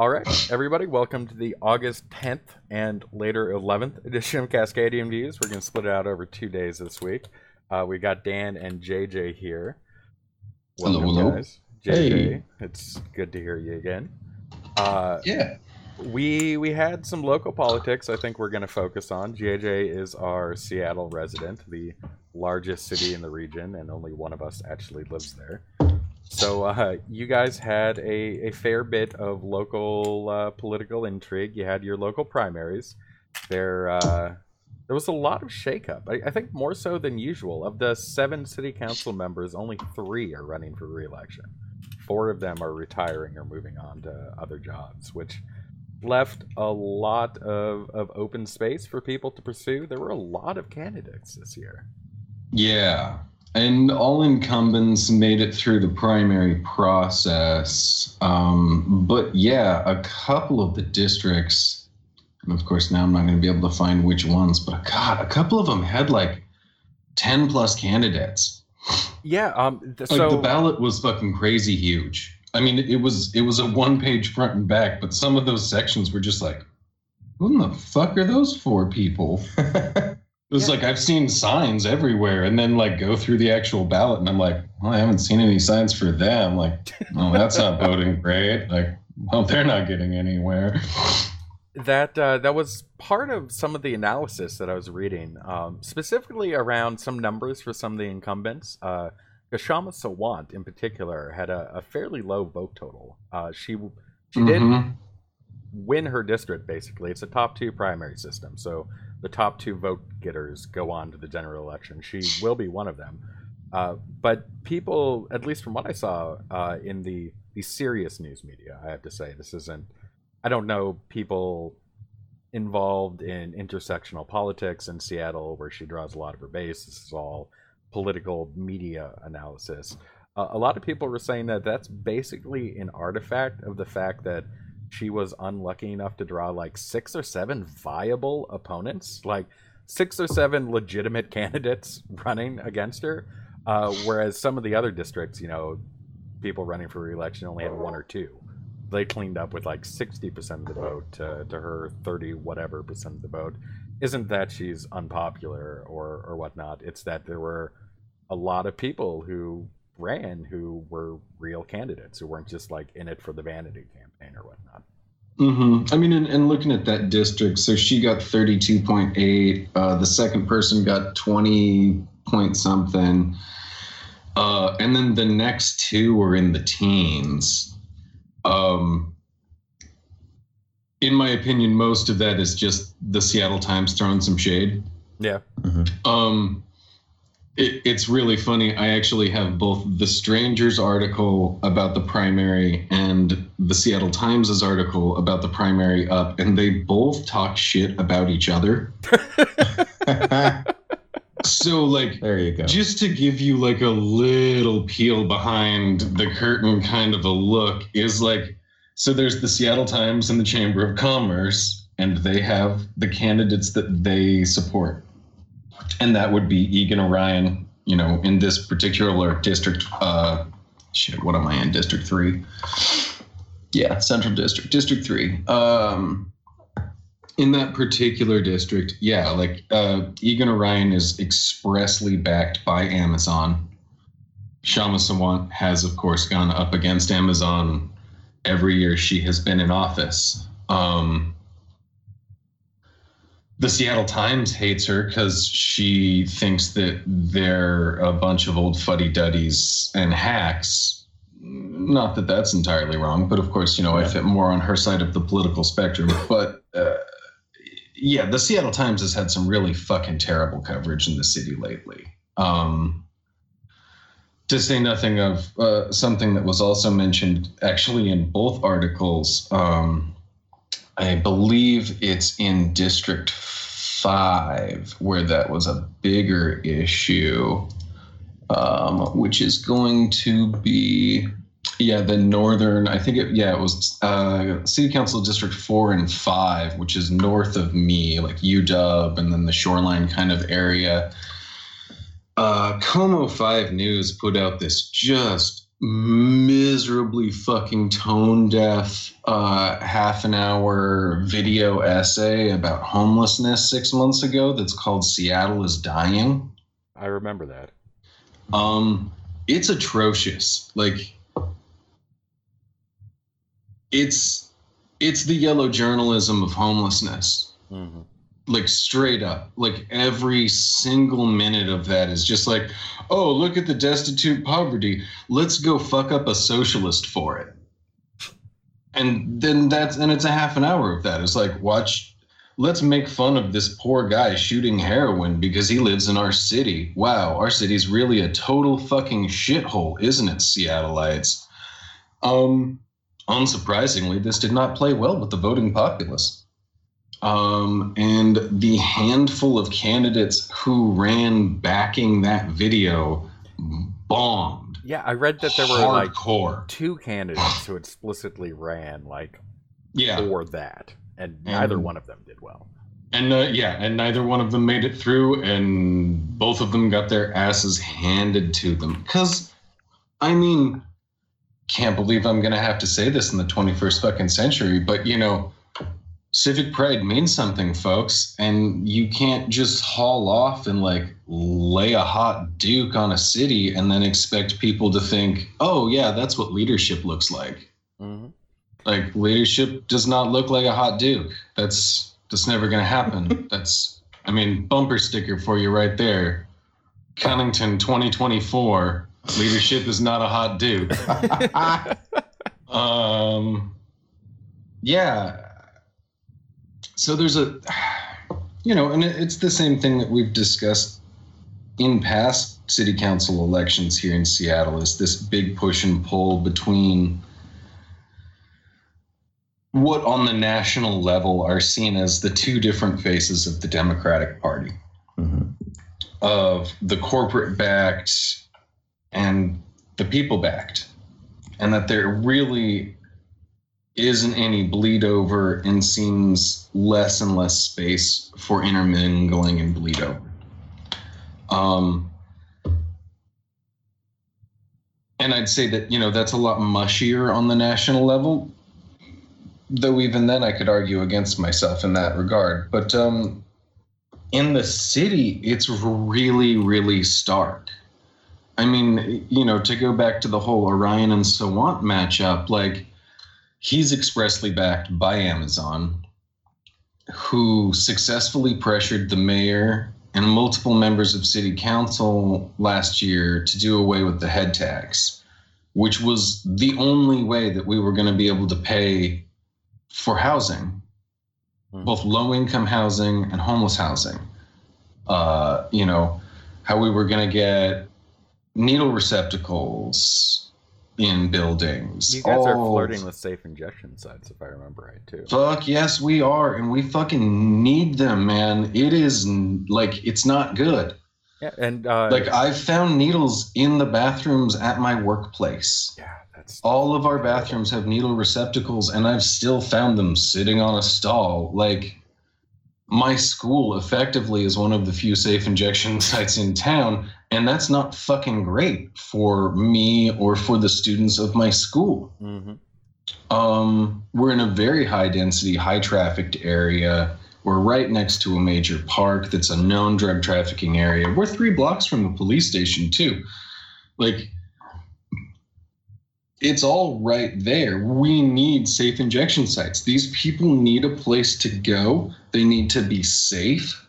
all right, everybody, welcome to the August 10th and later 11th edition of Cascadian Views. We're going to split it out over two days this week. Uh, we got Dan and JJ here. Welcome, hello, hello. Guys. JJ, hey. it's good to hear you again. Uh, yeah. We we had some local politics. I think we're going to focus on. JJ is our Seattle resident, the largest city in the region, and only one of us actually lives there. So uh, you guys had a, a fair bit of local uh, political intrigue. You had your local primaries. There uh, there was a lot of shakeup. I, I think more so than usual. Of the seven city council members, only three are running for reelection. Four of them are retiring or moving on to other jobs, which left a lot of, of open space for people to pursue. There were a lot of candidates this year. Yeah, and all incumbents made it through the primary process. Um, but yeah, a couple of the districts, and of course, now I'm not going to be able to find which ones, but God, a couple of them had like 10 plus candidates. Yeah. Um, th- like so... the ballot was fucking crazy huge. I mean, it was it was a one page front and back, but some of those sections were just like, who in the fuck are those four people? It was yeah. like I've seen signs everywhere, and then like go through the actual ballot, and I'm like, well, I haven't seen any signs for them. Like, well, that's not voting great. Like, well, they're not getting anywhere. That uh, that was part of some of the analysis that I was reading, um, specifically around some numbers for some of the incumbents. Uh, Kshama Sawant, in particular, had a, a fairly low vote total. Uh, she she mm-hmm. did win her district basically. It's a top two primary system, so the top two vote getters go on to the general election. She will be one of them. Uh, but people, at least from what I saw uh, in the the serious news media, I have to say this isn't. I don't know people involved in intersectional politics in Seattle, where she draws a lot of her base. This is all political media analysis. Uh, a lot of people were saying that that's basically an artifact of the fact that she was unlucky enough to draw like six or seven viable opponents, like six or seven legitimate candidates running against her. Uh, whereas some of the other districts, you know, people running for reelection only had one or two. They cleaned up with like 60% of the vote to, to her 30 whatever percent of the vote. Isn't that she's unpopular or, or whatnot? It's that there were a lot of people who ran who were real candidates who weren't just like in it for the vanity campaign or whatnot. Mm-hmm. I mean, and, and, looking at that district, so she got 32.8. Uh, the second person got 20 point something. Uh, and then the next two were in the teens. Um, in my opinion, most of that is just the Seattle Times throwing some shade. Yeah. Mm-hmm. Um, it, it's really funny. I actually have both the Strangers article about the primary and the Seattle Times' article about the primary up, and they both talk shit about each other. so, like, there you go. Just to give you like a little peel behind the curtain kind of a look, is like, so there's the Seattle Times and the Chamber of Commerce, and they have the candidates that they support and that would be Egan Orion. You know, in this particular district, uh, shit, what am I in? District three. Yeah, Central District, District three. Um, in that particular district, yeah, like uh, Egan Orion is expressly backed by Amazon. Kshama Sawant has, of course, gone up against Amazon every year she has been in office. Um, the Seattle Times hates her because she thinks that they're a bunch of old fuddy duddies and hacks. Not that that's entirely wrong, but of course, you know, yeah. I fit more on her side of the political spectrum. But uh, yeah, the Seattle Times has had some really fucking terrible coverage in the city lately. Um, to say nothing of uh, something that was also mentioned actually in both articles. Um, I believe it's in District 5 where that was a bigger issue, um, which is going to be, yeah, the northern, I think it, yeah, it was uh, City Council District 4 and 5, which is north of me, like UW and then the shoreline kind of area. Uh, KOMO 5 News put out this just miserably fucking tone deaf uh, half an hour video essay about homelessness six months ago that's called Seattle is Dying. I remember that. Um, it's atrocious. Like, it's it's the yellow journalism of homelessness. Mm-hmm. Like straight up, like every single minute of that is just like, oh, look at the destitute poverty. Let's go fuck up a socialist for it. And then that's and it's a half an hour of that. It's like watch let's make fun of this poor guy shooting heroin because he lives in our city. Wow, our city's really a total fucking shithole, isn't it, Seattleites? Um, unsurprisingly, this did not play well with the voting populace. Um, and the handful of candidates who ran backing that video bombed. Yeah, I read that there were like two candidates who explicitly ran like Yeah. for that, and neither And- one of them did well. And uh, yeah, and neither one of them made it through, and both of them got their asses handed to them. Because, I mean, can't believe I'm gonna have to say this in the 21st fucking century, but you know, civic pride means something, folks, and you can't just haul off and like lay a hot duke on a city and then expect people to think, oh yeah, that's what leadership looks like. Hmm like leadership does not look like a hot duke. That's that's never going to happen. That's i mean bumper sticker for you right there. Cunnington 2024 leadership is not a hot duke. Um yeah so there's a you know and it's the same thing that we've discussed in past city council elections here in seattle is this big push and pull between what on the national level are seen as the two different faces of the Democratic Party Mhm. of the corporate backed and the people backed, and that there really isn't any bleed over and seems less and less space for intermingling and bleed over. Um, and I'd say that, you know, that's a lot mushier on the national level though even then I could argue against myself in that regard. But um, in the city, it's really, really stark. I mean, you know, to go back to the whole Orion and Sawant matchup, like he's expressly backed by Amazon, who successfully pressured the mayor and multiple members of city council last year to do away with the head tax, which was the only way that we were going to be able to pay for housing, Mhm. both low income housing and homeless housing. Uh, you know, how we were going to get needle receptacles in buildings. You guys are flirting with safe injection sites, if I remember right, too. Fuck yes, we are, and we fucking need them, man. It is like it's not good. Yeah, and uh, Like I've found needles in the bathrooms at my workplace. yeah, that's All of our bathrooms have needle receptacles, and I've still found them sitting on a stall. Like, my school effectively is one of the few safe injection sites in town, and that's not fucking great for me or for the students of my school. hmm Um, we're in a very high density, high trafficked area. We're right next to a major park that's a known drug trafficking area. We're three blocks from the police station, too. Like, it's all right there. We need safe injection sites. These people need a place to go, they need to be safe.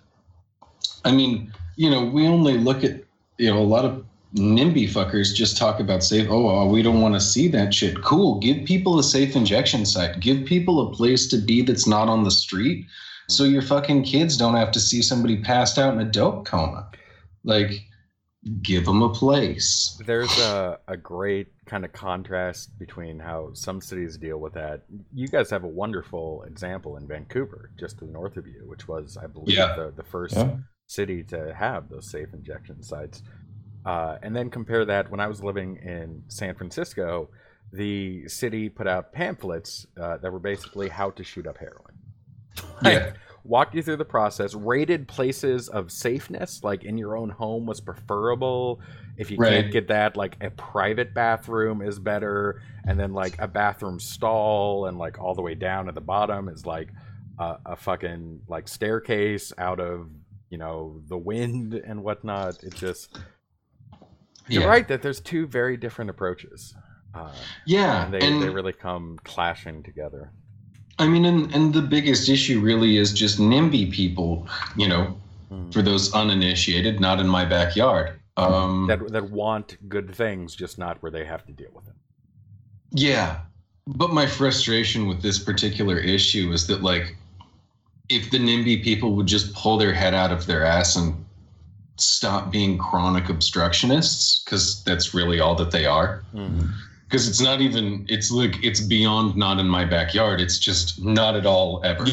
I mean, you know, we only look at, you know, a lot of NIMBY fuckers just talk about safe. Oh, oh, we don't want to see that shit. Cool. Give people a safe injection site. Give people a place to be that's not on the street so your fucking kids don't have to see somebody passed out in a dope coma. Like, give them a place. There's a, a great kind of contrast between how some cities deal with that. You guys have a wonderful example in Vancouver, just to the north of you, which was, I believe, Yeah. the, the first Yeah. city to have those safe injection sites. Uh, and then compare that when I was living in San Francisco, the city put out pamphlets uh, that were basically how to shoot up heroin. Yeah. Walked you through the process, rated places of safeness, like in your own home was preferable. If you Right. can't get that, like a private bathroom is better, and then like a bathroom stall, and like all the way down at the bottom is like a, a fucking like staircase out of you know the wind and whatnot. It just you're Yeah. right that there's two very different approaches. Uh, Yeah, and they, and they really come clashing together. I mean, and, and the biggest issue really is just NIMBY people, you know, Mm. for those uninitiated, not in my backyard. Um, that that want good things, just not where they have to deal with it. yeah. But my frustration with this particular issue is that, like, if the NIMBY people would just pull their head out of their ass and stop being chronic obstructionists, because that's really all that they are. Because it's not even, it's like, it's beyond not in my backyard. It's just not at all ever.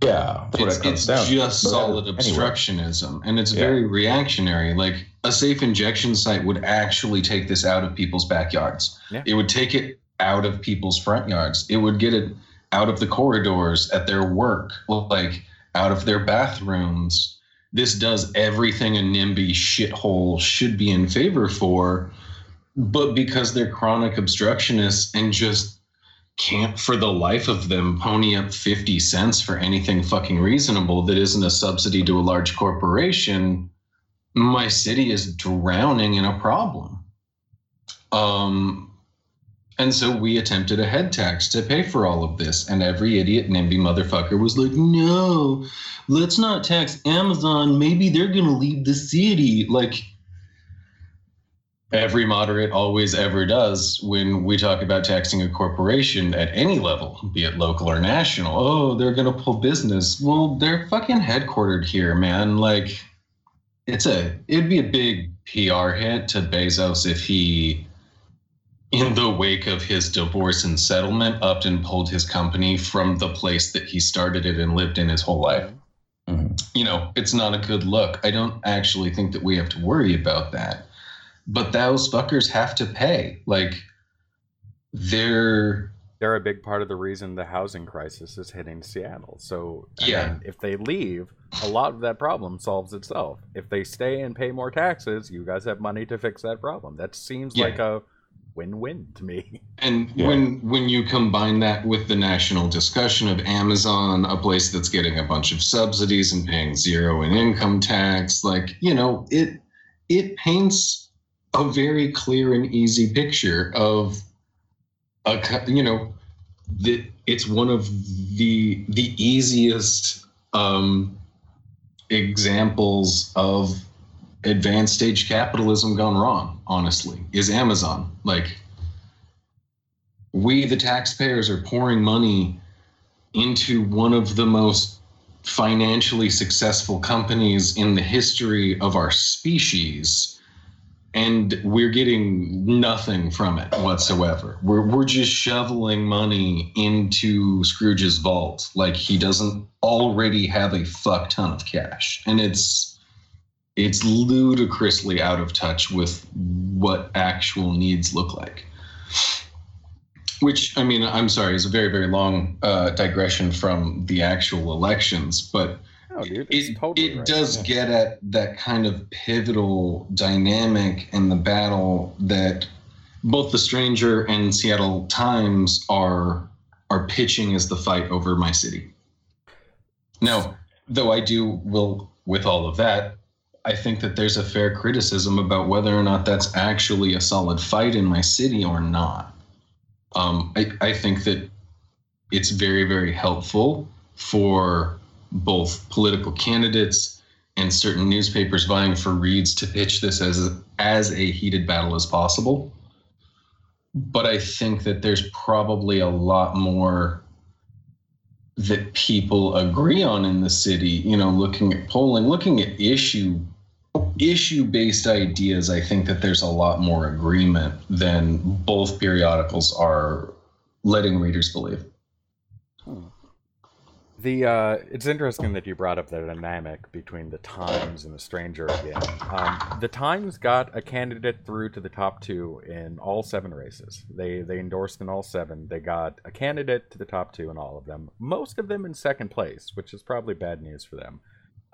Yeah, it's, it it's down just But solid anyway. obstructionism and it's Yeah. very reactionary like a safe injection site would actually take this out of people's backyards Yeah. it would take it out of people's front yards it would get it out of the corridors at their work like out of their bathrooms this does everything a nimby shithole should be in favor for but because they're chronic obstructionists and just can't for the life of them pony up 50 cents for anything fucking reasonable that isn't a subsidy to a large corporation my city is drowning in a problem. Um and so we attempted a head tax to pay for all of this and every idiot nimby motherfucker was like no let's not tax amazon. Maybe they're gonna leave the city. Like every moderate always ever does when we talk about taxing a corporation at any level, be it local or national. Oh, they're going to pull business. Well, they're fucking headquartered here, man. Like, it's a, it'd be a big PR hit to Bezos if he, in the wake of his divorce and settlement, upped and pulled his company from the place that he started it and lived in his whole life. Mhm. You know, it's not a good look. I don't actually think that we have to worry about that but those fuckers have to pay. Like they're They're a big part of the reason the housing crisis is hitting Seattle. So I Yeah. mean, if they leave, a lot of that problem solves itself. If they stay and pay more taxes, you guys have money to fix that problem. That seems Yeah. like a win-win to me. and Yeah. when when you combine that with the national discussion of Amazon, a place that's getting a bunch of subsidies and paying zero in income tax, like, you know, it it paints a very clear and easy picture of a you know that it's one of the the easiest um examples of advanced stage capitalism gone wrong honestly is amazon. Like we the taxpayers are pouring money into one of the most financially successful companies in the history of our species and we're getting nothing from it whatsoever. We're we're just shoveling money into Scrooge's vault like he doesn't already have a fuck ton of cash. And it's it's ludicrously out of touch with what actual needs look like. Which I mean, I'm sorry, is a very very long uh, digression from the actual elections, but Dude, it, totally it right. does get at that kind of pivotal dynamic in the battle that both the stranger and seattle times are are pitching as the fight over my city now though i do will with all of that i think that there's a fair criticism about whether or not that's actually a solid fight in my city or not um, I, I think that it's very very helpful for both political candidates and certain newspapers vying for reads to pitch this as as a heated battle as possible. But I think that there's probably a lot more that people agree on in the city. You know, looking at polling, looking at issue issue based ideas, I think that there's a lot more agreement than both periodicals are letting readers believe. Hmm. The uh, it's interesting that you brought up the dynamic between the Times and the Stranger again. Um, the Times got a candidate through to the top two in all seven races. They they endorsed in all seven. They got a candidate to the top two in all of them. Most of them in second place, which is probably bad news for them.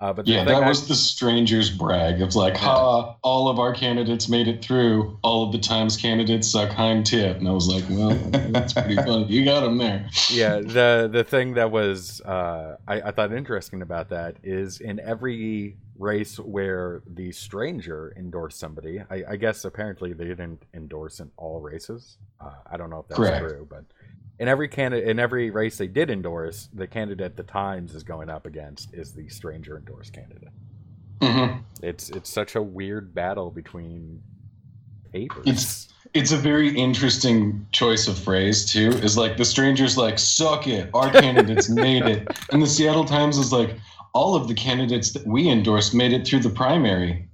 Uh, but Yeah, that I- was the stranger's brag. It's like, ha, all of our candidates made it through. All of the Times candidates suck hind tip, And I was like, well, that's pretty funny. You got him there. yeah the the thing that was uh, I, I thought interesting about that is in every race where the stranger endorsed somebody I, I guess apparently they didn't endorse in all races uh, I don't know if that's Correct. true but in every candidate in every race they did endorse the candidate the Times is going up against is the stranger endorsed candidate hmm it's it's such a weird battle between papers It's it's a very interesting choice of phrase too. Is like the stranger's like, suck it, our candidates made it, and the Seattle Times is like, all of the candidates that we endorsed made it through the primary.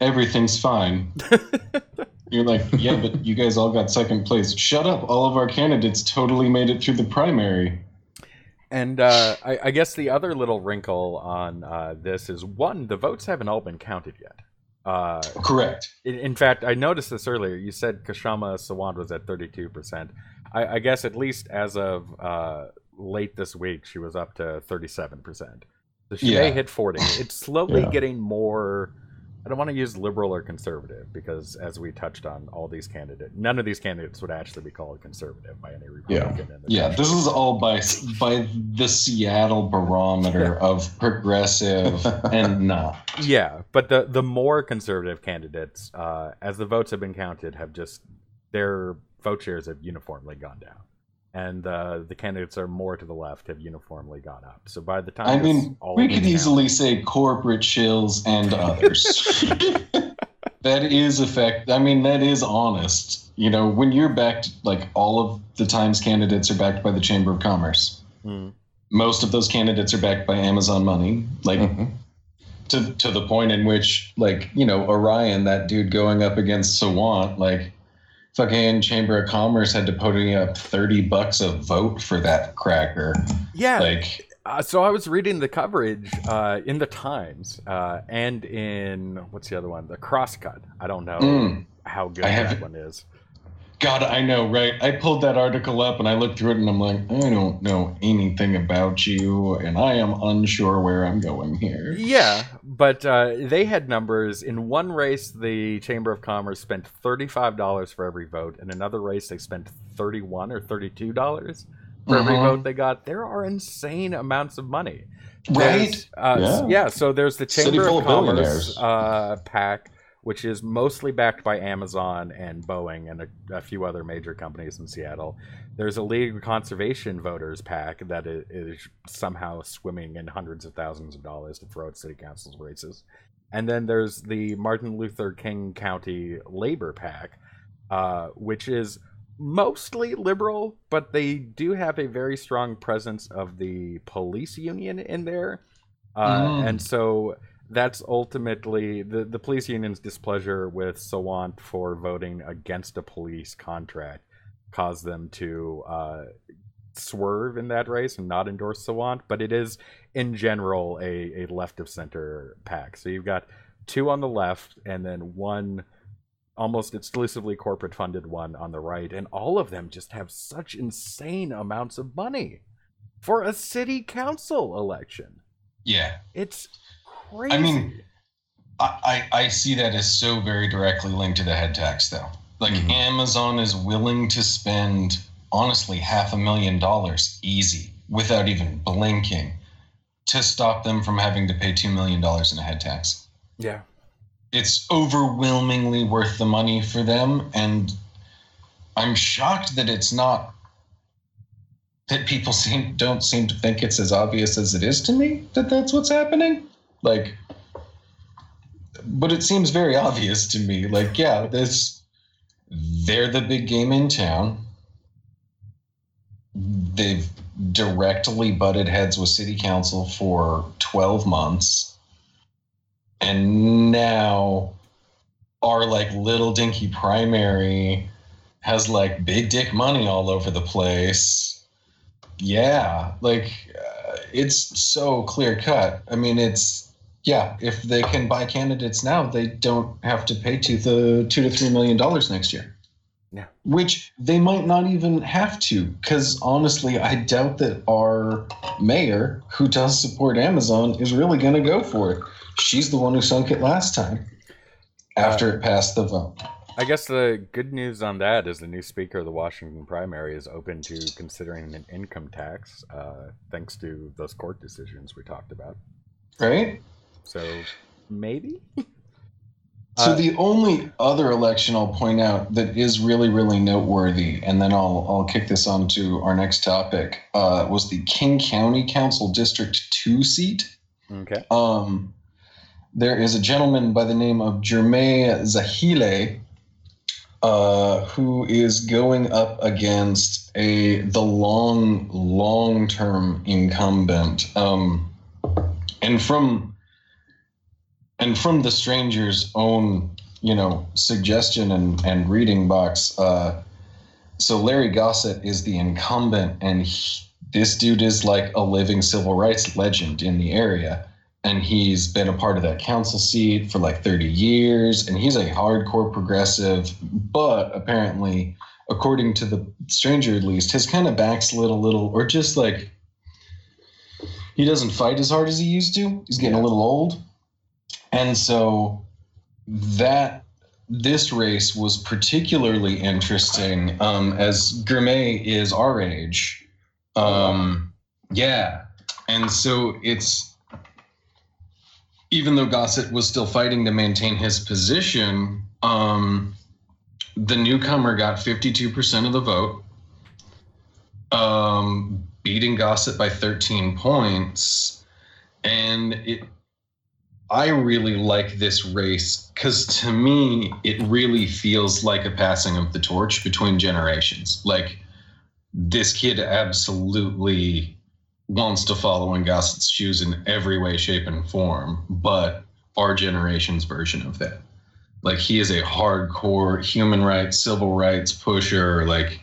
Everything's fine. You're like, yeah, but you guys all got second place. Shut up! All of our candidates totally made it through the primary. And uh, I, I guess the other little wrinkle on uh, this is one, the votes haven't all been counted yet. Uh, Correct. in, in fact, I noticed this earlier. You said Kshama Sawant was at 32%. I, I guess at least as of uh, late this week, she was up to 37%. So she may Yeah. hit 40. It's slowly Yeah. getting more. I don't want to use liberal or conservative because, as we touched on, all these candidates, none of these candidates would actually be called conservative by any Republican. in the Yeah, country. this is all by by the Seattle barometer of progressive and not. Yeah, but the the more conservative candidates, uh, as the votes have been counted, have just their vote shares have uniformly gone down, and uh, the candidates are more to the left have uniformly gone up. So by the time I mean, all we could these easily say corporate shills and others. that is effect. I mean, that is honest. You know, when you're backed, like all of the Times candidates are backed by the Chamber of Commerce. Mm. Most of those candidates are backed by Amazon money. Like Mhm. to to the point in which, like, you know, Orion, that dude going up against Sawant, like. Fucking Chamber of Commerce had to put me up thirty bucks a vote for that cracker. yeah. Like, Uh, so I was reading the coverage uh, in the Times uh, and in what's the other one, the Crosscut. I don't know mm, how good that one is. God, I know, right? I pulled that article up and I looked through it and I'm like, I don't know anything about you, and I am unsure where I'm going here. Yeah, but uh, they had numbers. In one race, the Chamber of Commerce spent thirty-five dollars for every vote. In another race, they spent thirty-one or thirty-two dollars for every Mhm. vote they got. There are insane amounts of money. Right? Uh, Yeah. yeah. So there's the Chamber of of Commerce uh, PAC, which is mostly backed by Amazon and Boeing and a, a few other major companies in Seattle. There's a League of Conservation Voters PAC that is, is somehow swimming in hundreds of thousands of dollars to throw at city council's races. And then there's the Martin Luther King County Labor PAC, uh, which is mostly liberal, but they do have a very strong presence of the police union in there. Uh, Mm. And so that's ultimately the, the police union's displeasure with Sawant for voting against a police contract caused them to uh, swerve in that race and not endorse Sawant. But it is, in general, a, a left of center PAC. So you've got two on the left and then one almost exclusively corporate funded one on the right. And all of them just have such insane amounts of money for a city council election. Yeah. It's crazy. I mean, I, I, see that as so very directly linked to the head tax, though. Like, Mhm. Amazon is willing to spend, honestly, half a million dollars easy without even blinking to stop them from having to pay $2 million in a head tax. yeah. it's overwhelmingly worth the money for them and i'm shocked that it's not that people seem don't seem to think it's as obvious as it is to me that that's what's happening like but it seems very obvious to me like yeah this they're the big game in town. They've directly butted heads with city council for 12 months. And now our like little dinky primary has like big dick money all over the place. Yeah, like uh, it's so clear cut. I mean, it's yeah. If they can buy candidates now, they don't have to pay to the two to three million dollars next year. Yeah. Which they might not even have to, because honestly, I doubt that our mayor, who does support Amazon, is really going to go for it. She's the one who sunk it last time after Uh, it passed the vote. I guess the good news on that is the new speaker of the Washington primary is open to considering an income tax, uh, thanks to those court decisions we talked about. Right? So maybe. So Uh, the only other election I'll point out that is really, really noteworthy, and then I'll I'll kick this on to our next topic, uh, was the King County Council District Two seat. Okay. Um, there is a gentleman by the name of Jermaine Zahilay, uh, who is going up against a the long, long term incumbent. Um, and from and from the stranger's own, you know, suggestion and, and reading box, uh, so Larry Gossett is the incumbent, and he, this dude is like a living civil rights legend in the area. And he's been a part of that council seat for like 30 years and he's a hardcore progressive but apparently according to the stranger at least has kind of backslid a little or just like he doesn't fight as hard as he used to. He's getting a little old and so that this race was particularly interesting um, as Girmay is our age um, yeah and so it's even though Gossett was still fighting to maintain his position, um, the newcomer got 52% of the vote, um, beating Gossett by 13 points. And it, I really like this race because to me, it really feels like a passing of the torch between generations. Like, this kid absolutely wants to follow in Gossett's shoes in every way, shape, and form, but our generation's version of that. Like he is a hardcore human rights, civil rights pusher, like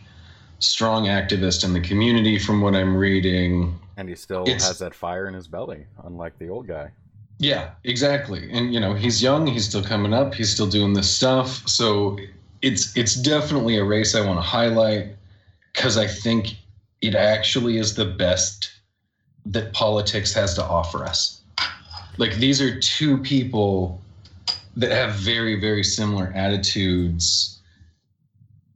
strong activist in the community from what I'm reading. And he still It's- has that fire in his belly, unlike the old guy. Yeah, exactly. And you know, he's young, he's still coming up, he's still doing this stuff. So it's it's definitely a race I want to highlight cuz I think it actually is the best that politics has to offer us. Like these are two people that have very very similar attitudes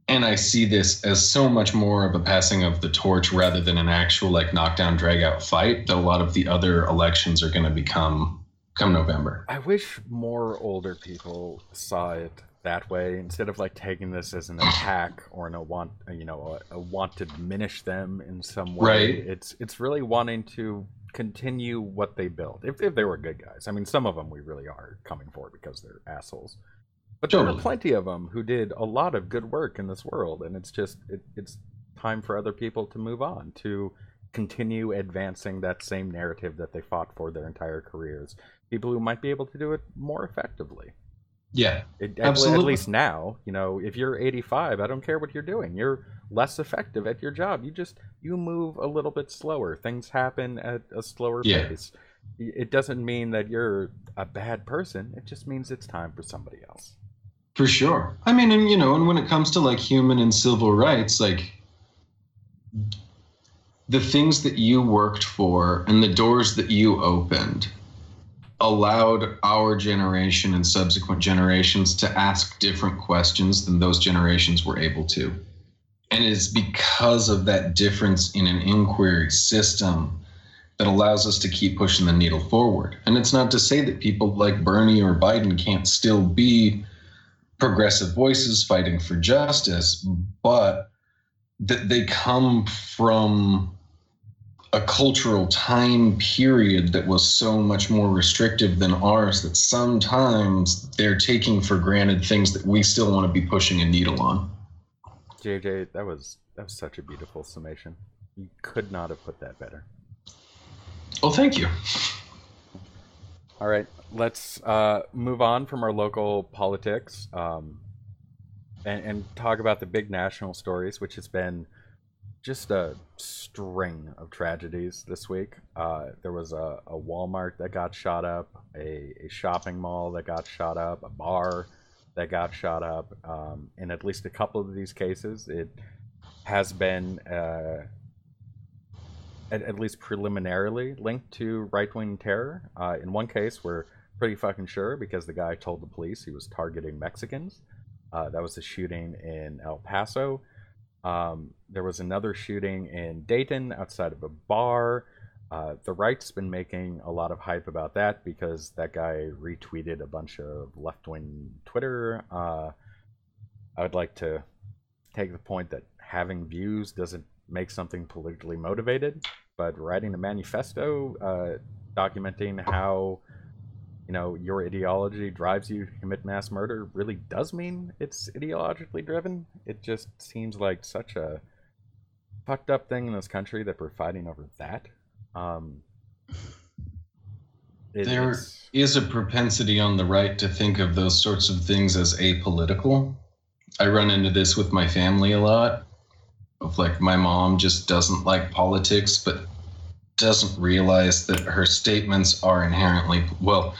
and I see this as so much more of a passing of the torch rather than an actual like knockdown drag out fight that a lot of the other elections are going to become come November. I wish more older people saw it that way instead of like taking this as an attack or an a want you know a, a want to diminish them in some way. Right. It's it's really wanting to continue what they built. If if they were good guys, I mean, some of them we really are coming for because they're assholes. But there are plenty of them who did a lot of good work in this world, and it's just it, it's time for other people to move on to continue advancing that same narrative that they fought for their entire careers. People who might be able to do it more effectively. Yeah. It, at, at least now, you know, if you're 85, I don't care what you're doing. You're less effective at your job. You just you move a little bit slower. Things happen at a slower Yeah. pace. It doesn't mean that you're a bad person. It just means it's time for somebody else. For sure. I mean, and you know, and when it comes to like human and civil rights, like the things that you worked for and the doors that you opened allowed our generation and subsequent generations to ask different questions than those generations were able to. And it is because of that difference in an inquiry system that allows us to keep pushing the needle forward. And it's not to say that people like Bernie or Biden can't still be progressive voices fighting for justice, but that they come from a cultural time period that was so much more restrictive than ours that sometimes they're taking for granted things that we still want to be pushing a needle on. JJ, that was that was such a beautiful summation. You could not have put that better. Well, thank you. All right, let's uh, move on from our local politics um, and, and talk about the big national stories, which has been just a string of tragedies this week. Uh, there was a, a Walmart that got shot up, a, a shopping mall that got shot up, a bar that got shot up. Um, in at least a couple of these cases, it has been uh, at, at least preliminarily linked to right wing terror. Uh, in one case, we're pretty fucking sure because the guy told the police he was targeting Mexicans. Uh, that was a shooting in El Paso. Um, there was another shooting in Dayton outside of a bar. Uh, the right's been making a lot of hype about that because that guy retweeted a bunch of left wing Twitter. Uh, I would like to take the point that having views doesn't make something politically motivated, but writing a manifesto uh, documenting how you know your ideology drives you to commit mass murder really does mean it's ideologically driven. It just seems like such a fucked up thing in this country that we're fighting over that. Um, it, There is a propensity on the right to think of those sorts of things as apolitical. I run into this with my family a lot. Of like, my mom just doesn't like politics, but doesn't realize that her statements are inherently well.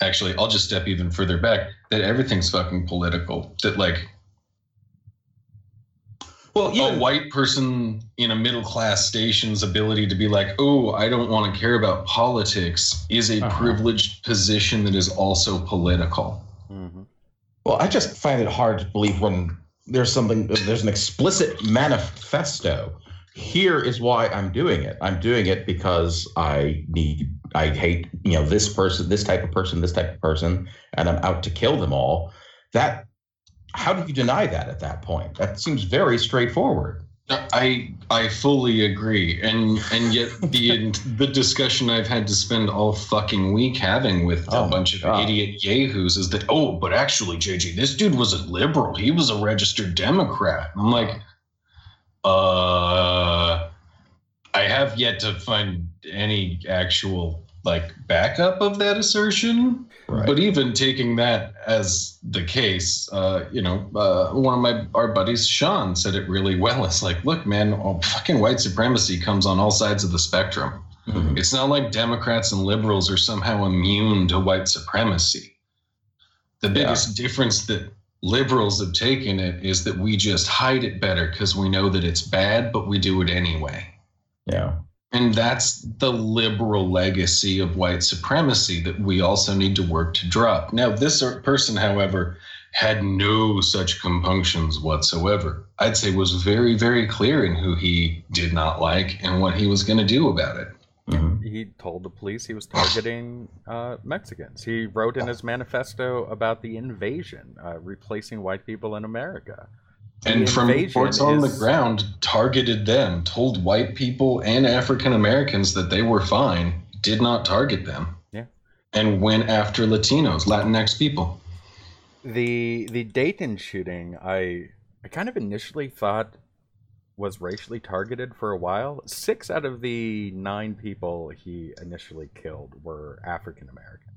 Actually, I'll just step even further back. That everything's fucking political. That like Well, a even, white person in a middle class station's ability to be like, oh, I don't want to care about politics is a Uh-huh. privileged position that is also political. Mhm. well, I just find it hard to believe when there's something, there's an explicit manifesto. Here is why I'm doing it. I'm doing it because I need, I hate, you know, this person, this type of person, this type of person, and I'm out to kill them all. That, how do you deny that at that point? That seems very straightforward. I I fully agree, and and yet the the discussion I've had to spend all fucking week having with Oh a bunch of God. idiot yahoos is that oh, but actually, JJ, this dude was a liberal. He was a registered Democrat. I'm like, uh, I have yet to find any actual like backup of that assertion. Right. But even taking that as the case, uh, you know, uh, one of my our buddies, Sean, said it really well. It's like, look, man, oh, fucking white supremacy comes on all sides of the spectrum. Mhm. It's not like Democrats and liberals are somehow immune to white supremacy. The Yeah. biggest difference that liberals have taken it is that we just hide it better because we know that it's bad, but we do it anyway. Yeah. And that's the liberal legacy of white supremacy that we also need to work to drop. Now, this person, however, had no such compunctions whatsoever. I'd say was very, very clear in who he did not like and what he was going to do about it. Mhm. he told the police he was targeting uh, Mexicans. He wrote in his manifesto about the invasion, uh, replacing white people in America. And from reports on the ground, targeted them, told white people and African Americans that they were fine, did not target them. Yeah. And went after Latinos, Latinx people. The the Dayton shooting, I I kind of initially thought was racially targeted for a while. Six out of the nine people he initially killed were African American.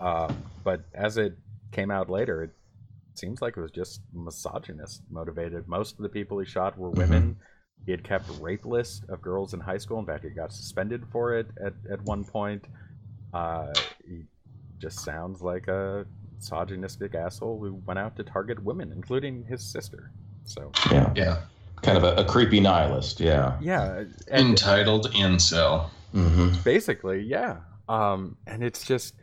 Uh, but as it came out later, it seems like it was just misogynist motivated. Most of the people he shot were women. He had kept rape list of girls in high school. In fact, he got suspended for it at, at one point. Uh, he just sounds like a misogynistic asshole who went out to target women, including his sister. So Yeah. Yeah. Kind of a, a creepy nihilist. Yeah. yeah, and Entitled incel. hmm basically, yeah. Um, and it's just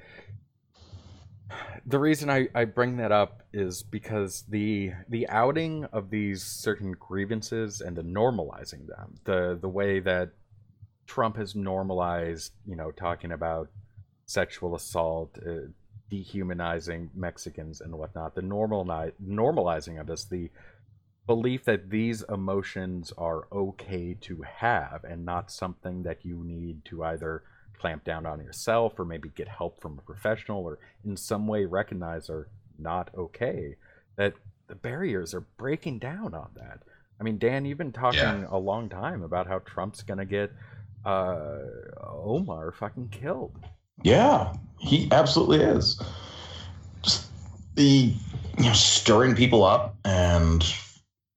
the reason I, I bring that up is because the the outing of these certain grievances and the normalizing them, the the way that Trump has normalized, you know, talking about sexual assault, uh, dehumanizing Mexicans and whatnot, the normal normalizing of this, the belief that these emotions are okay to have and not something that you need to either clamp down on yourself or maybe get help from a professional or in some way recognize are not okay that the barriers are breaking down on that i mean dan you've been talking Yeah. a long time about how trump's gonna get uh omar fucking killed Yeah, he absolutely is. Just the you know stirring people up and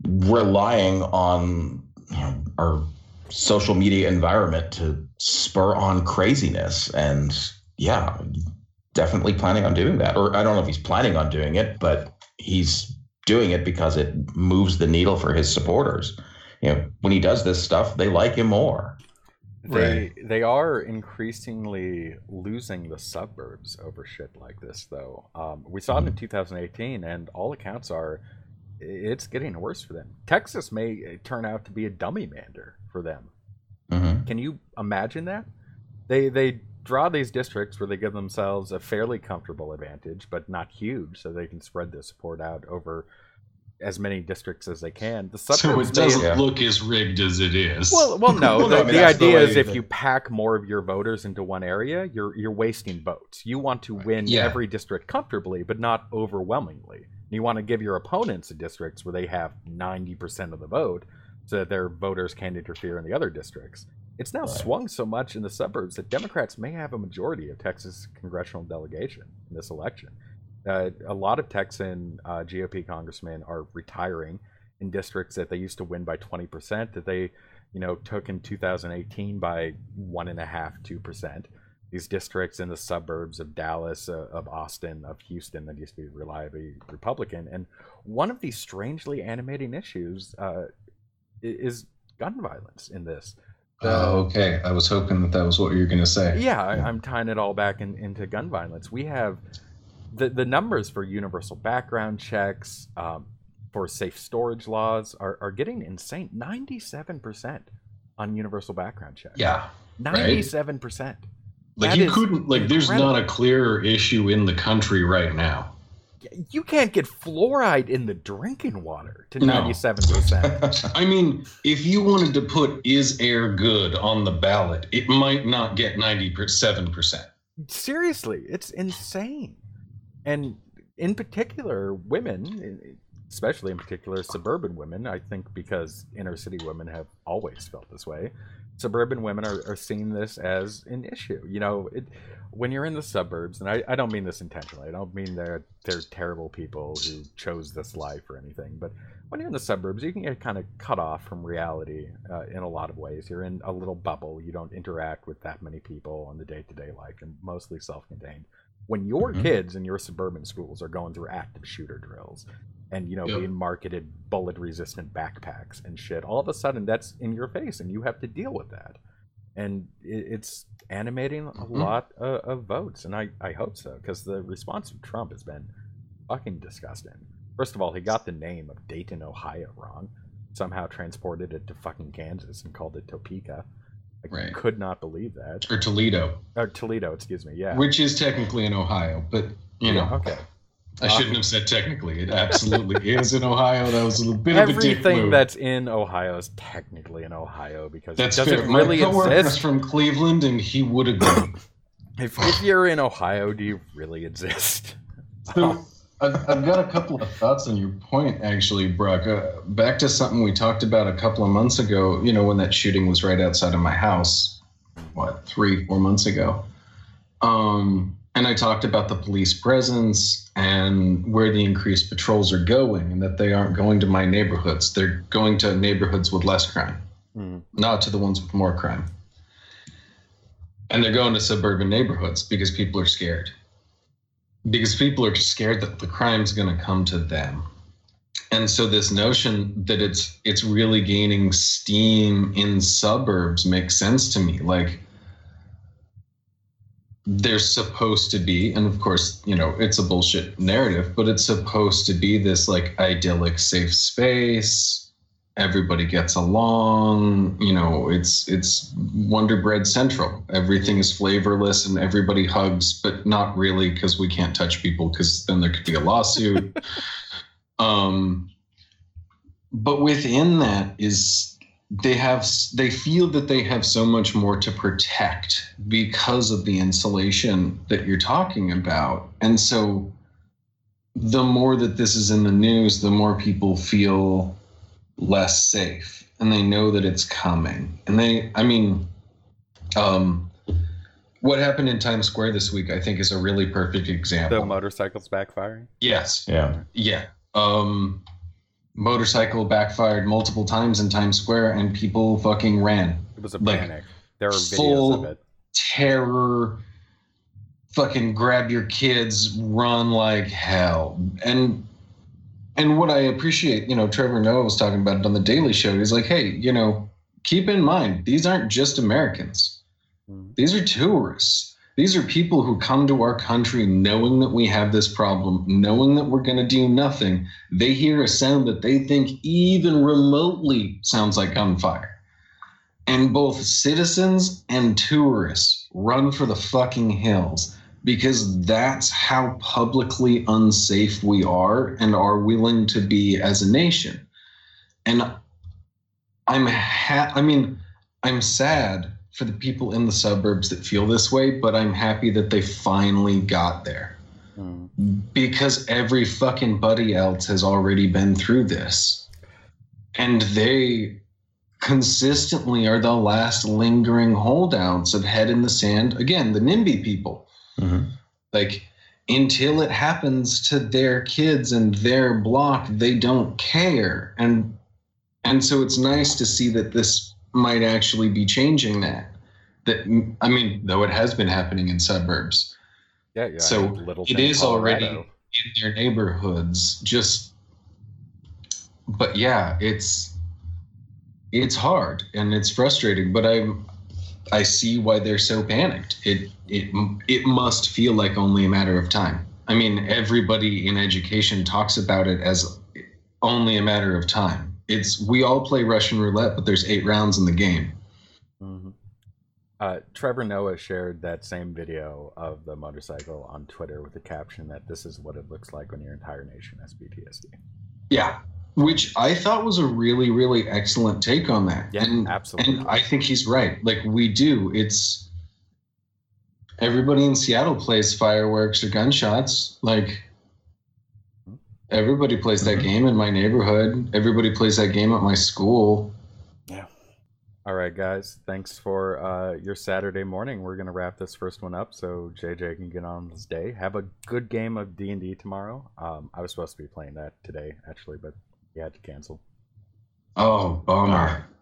relying on you know, our social media environment to spur on craziness. And yeah, definitely planning on doing that. Or I don't know if he's planning on doing it, but he's doing it because it moves the needle for his supporters. You know, when he does this stuff, they like him more. They they are increasingly losing the suburbs over shit like this, though. Um, we saw it in 2018, and all accounts are it's getting worse for them. Texas may turn out to be a dummy mander for them. Mhm. Can you imagine that? They they draw these districts where they give themselves a fairly comfortable advantage, but not huge, so they can spread their support out over as many districts as they can. The So it doesn't Yeah. look as rigged as it is. well, well, no. Well, the I mean, the that's the idea is if that- you pack more of your voters into one area, you're you're wasting votes. You want to win Yeah. every district comfortably, but not overwhelmingly. You want to give your opponents the districts where they have ninety percent of the vote, so that their voters can't interfere in the other districts. It's now Right. swung so much in the suburbs that Democrats may have a majority of Texas congressional delegation in this election. Uh, a lot of Texan uh, GOP congressmen are retiring in districts that they used to win by 20% that they, you know, took in 2018 by one and a half, two percent. These districts in the suburbs of Dallas, uh, of Austin, of Houston that used to be reliably Republican. And one of these strangely animating issues uh, is gun violence in this. oh, okay. I was hoping that that was what you were going to say. Yeah, I, I'm tying it all back in, into gun violence. We have the the numbers for universal background checks, um, for safe storage laws are, are getting insane. Ninety seven percent on universal background checks. Yeah. ninety seven percent. Like That you couldn't like there's not a clearer issue in the country right now. You can't get fluoride in the drinking water to ninety seven percent. I mean, if you wanted to put is air good on the ballot, it might not get 97%. Seriously, it's insane. And in particular, women, especially in particular suburban women, I think because inner city women have always felt this way, suburban women are, are seeing this as an issue. You know, it, when you're in the suburbs, and I, I don't mean this intentionally, I don't mean they're, they're terrible people who chose this life or anything, but when you're in the suburbs, you can get kind of cut off from reality uh, in a lot of ways. You're in a little bubble. You don't interact with that many people on the day to day life. You're mostly self contained. When your Mhm. kids in your suburban schools are going through active shooter drills and, you know, Yep. being marketed bullet resistant backpacks and shit, all of a sudden that's in your face and you have to deal with that. And it's animating a Mhm. lot uh, of votes. And I, I hope so because the response of Trump has been fucking disgusting. First of all, he got the name of Dayton, Ohio wrong. Somehow transported it to fucking Kansas and called it Topeka. I Right. could not believe that. Or Toledo, Or Toledo, excuse me. Yeah. which is technically in Ohio, but you know, okay. I shouldn't have said technically. It absolutely is in Ohio. That was a little bit of a dick Everything that's in Ohio is technically in Ohio because That's it doesn't fair. really My coworker's exist. from Cleveland, and he would agree. If, if you're in Ohio, do you really exist? So I've, I've got a couple of thoughts on your point, actually, Brock. Uh, back to something we talked about a couple of months ago. You know, when that shooting was right outside of my house, what three, four months ago. Um, and I talked about the police presence and where the increased patrols are going, and that they aren't going to my neighborhoods. They're going to neighborhoods with less crime Hmm. not to the ones with more crime. And they're going to suburban neighborhoods because people are scared. Because people are scared that the crime's going to come to them. And so this notion that it's it's really gaining steam in suburbs makes sense to me. Like there's supposed to be, and of course, you know, it's a bullshit narrative, but it's supposed to be this like idyllic safe space. Everybody gets along you know it's it's wonder bread central. Everything is flavorless and everybody hugs but not really because we can't touch people because then there could be a lawsuit. Um but within that is they have they feel that they have so much more to protect because of the insulation that you're talking about and so the more that this is in the news the more people feel less safe and they know that it's coming and they i mean um what happened in times square this week i think is a really perfect example. The motorcycles backfiring. yes Yeah. yeah um motorcycle backfired multiple times in Times Square and people fucking ran. It was a Like, panic. There are videos of it. Terror, fucking grab your kids, run like hell. And and what I appreciate, you know, Trevor Noah was talking about it on the Daily Show. He's like, hey, you know, keep in mind, these aren't just Americans. Mhm. These are tourists. These are people who come to our country knowing that we have this problem, knowing that we're going to do nothing. They hear a sound that they think even remotely sounds like gunfire. And both citizens and tourists run for the fucking hills because that's how publicly unsafe we are and are willing to be as a nation. And I'm ha- I mean, I'm sad for the people in the suburbs that feel this way, but I'm happy that they finally got there Mhm. because every fucking buddy else has already been through this. And they consistently are the last lingering holdouts of head in the sand. Again, the NIMBY people. Mhm. Like, until it happens to their kids and their block, they don't care. And and so it's nice to see that this might actually be changing that. That I mean, though it has been happening in suburbs Yeah, yeah. So, Littleton, it is already- in their neighborhoods just but yeah it's it's hard and it's frustrating but i'm i see why they're so panicked it it it must feel like only a matter of time i mean everybody in education talks about it as only a matter of time it's we all play russian roulette but there's eight rounds in the game. Uh, Trevor Noah shared that same video of the motorcycle on Twitter with the caption that this is what it looks like when your entire nation has PTSD. yeah which i thought was a really really excellent take on that Yeah, and absolutely. And I think he's right. Like we do. It's everybody in Seattle plays fireworks or gunshots. Like everybody plays that Mhm. game in my neighborhood. Everybody plays that game at my school. All right, guys. Thanks for uh, your Saturday morning. We're gonna wrap this first one up so JJ can get on his day. Have a good game of D and D tomorrow. Um, I was supposed to be playing that today, actually, but he had to cancel. Oh, bummer.